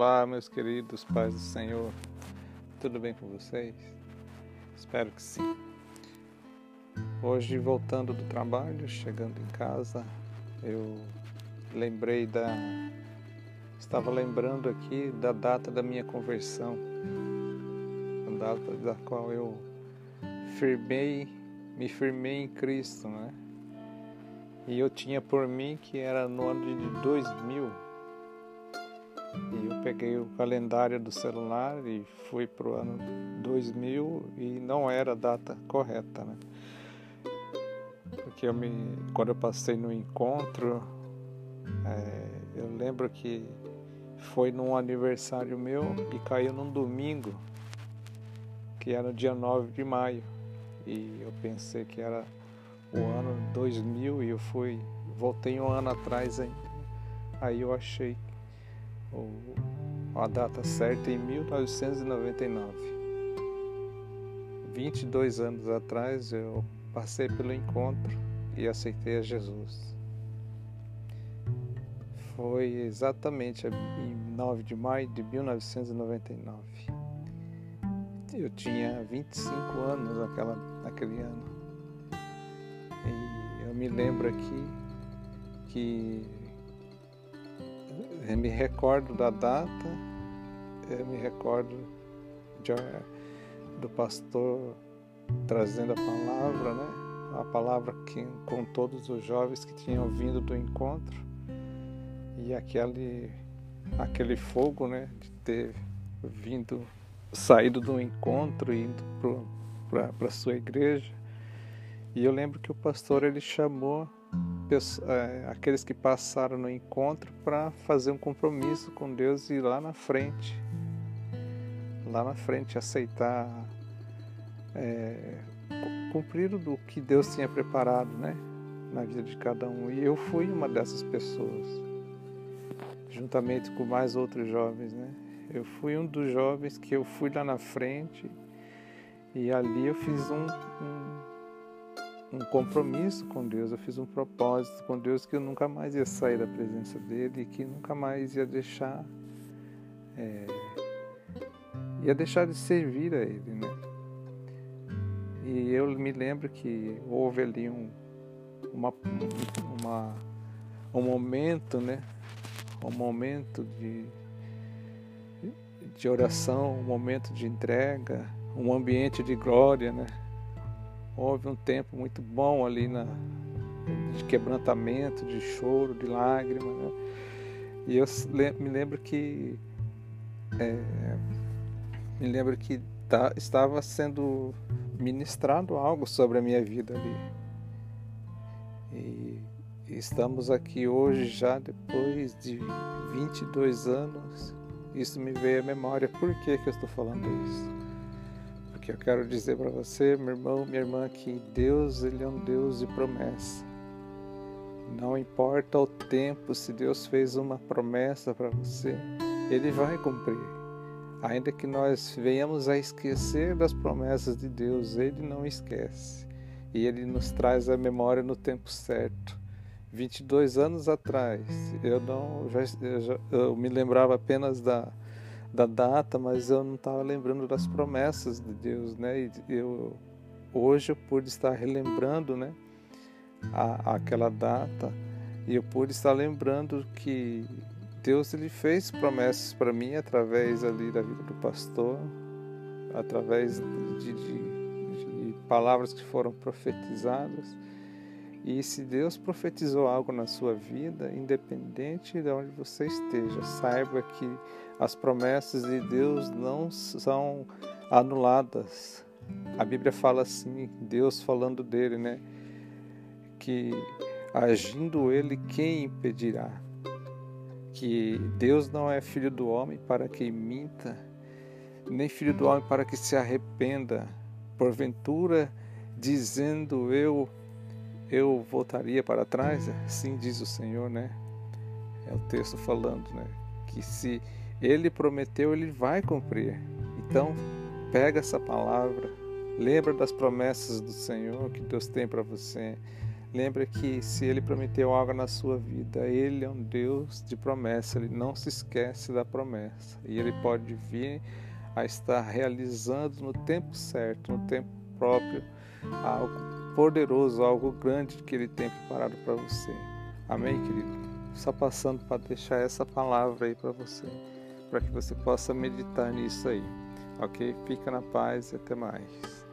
Olá, meus queridos pais do Senhor, tudo bem com vocês? Espero que sim. Hoje, voltando do trabalho, chegando em casa, eu lembrei da. Estava lembrando aqui da data da minha conversão, a data da qual eu firmei, me firmei em Cristo, né? E eu tinha por mim que era no ano de 2000 e eu peguei o calendário do celular e fui para o ano 2000 e não era a data correta, né? Porque eu me, quando eu passei no encontro, é, eu lembro que foi num aniversário meu e caiu num domingo, que era no dia 9 de maio. E eu pensei que era o ano 2000 e eu fui, voltei um ano atrás ainda. Aí eu achei a data certa em 1999. 22 anos atrás eu passei pelo encontro e aceitei a Jesus. Foi exatamente em 9 de maio de 1999. Eu tinha 25 anos naquela, naquele ano. E eu me lembro aqui que eu me recordo da data, eu me recordo de, do pastor trazendo a palavra, né? A palavra que, com todos os jovens que tinham vindo do encontro e aquele, aquele fogo, né? De ter vindo, saído do encontro e indo para a sua igreja. E eu lembro que o pastor ele chamou aqueles que passaram no encontro para fazer um compromisso com Deus e lá na frente, lá na frente aceitar, é, cumprir o que Deus tinha preparado, né, na vida de cada um. E eu fui uma dessas pessoas, juntamente com mais outros jovens, né. Eu fui um dos jovens que eu fui lá na frente e ali eu fiz um, um um compromisso com Deus, eu fiz um propósito com Deus que eu nunca mais ia sair da presença dele e que nunca mais ia deixar é, ia deixar de servir a ele, né? E eu me lembro que houve ali um uma, uma um momento, né? Um momento de de oração, um momento de entrega, um ambiente de glória, né? Houve um tempo muito bom ali na, de quebrantamento, de choro, de lágrimas. Né? E eu me lembro que é, me lembro que tá, estava sendo ministrado algo sobre a minha vida ali. E, e estamos aqui hoje já depois de 22 anos. Isso me veio à memória. Por que, que eu estou falando isso? Que eu quero dizer para você, meu irmão, minha irmã, que Deus ele é um Deus de promessa. Não importa o tempo, se Deus fez uma promessa para você, Ele vai cumprir. Ainda que nós venhamos a esquecer das promessas de Deus, Ele não esquece. E Ele nos traz a memória no tempo certo. 22 anos atrás, eu não já, eu, já, eu me lembrava apenas da da data, mas eu não estava lembrando das promessas de Deus, né? E eu hoje eu pude estar relembrando, né? A, aquela data e eu pude estar lembrando que Deus ele fez promessas para mim através ali da vida do pastor, através de, de, de palavras que foram profetizadas. E se Deus profetizou algo na sua vida, independente de onde você esteja, saiba que as promessas de Deus não são anuladas. A Bíblia fala assim, Deus falando dele, né? Que agindo ele, quem impedirá? Que Deus não é filho do homem para que minta, nem filho do homem para que se arrependa. Porventura, dizendo eu, eu voltaria para trás? Sim, diz o Senhor, né? É o texto falando, né? Que se ele prometeu, ele vai cumprir. Então, pega essa palavra, lembra das promessas do Senhor que Deus tem para você. Lembre que se ele prometeu algo na sua vida, ele é um Deus de promessa, ele não se esquece da promessa. E ele pode vir a estar realizando no tempo certo, no tempo próprio, algo poderoso, algo grande que ele tem preparado para você. Amém, querido? Só passando para deixar essa palavra aí para você, para que você possa meditar nisso aí. Ok? Fica na paz e até mais.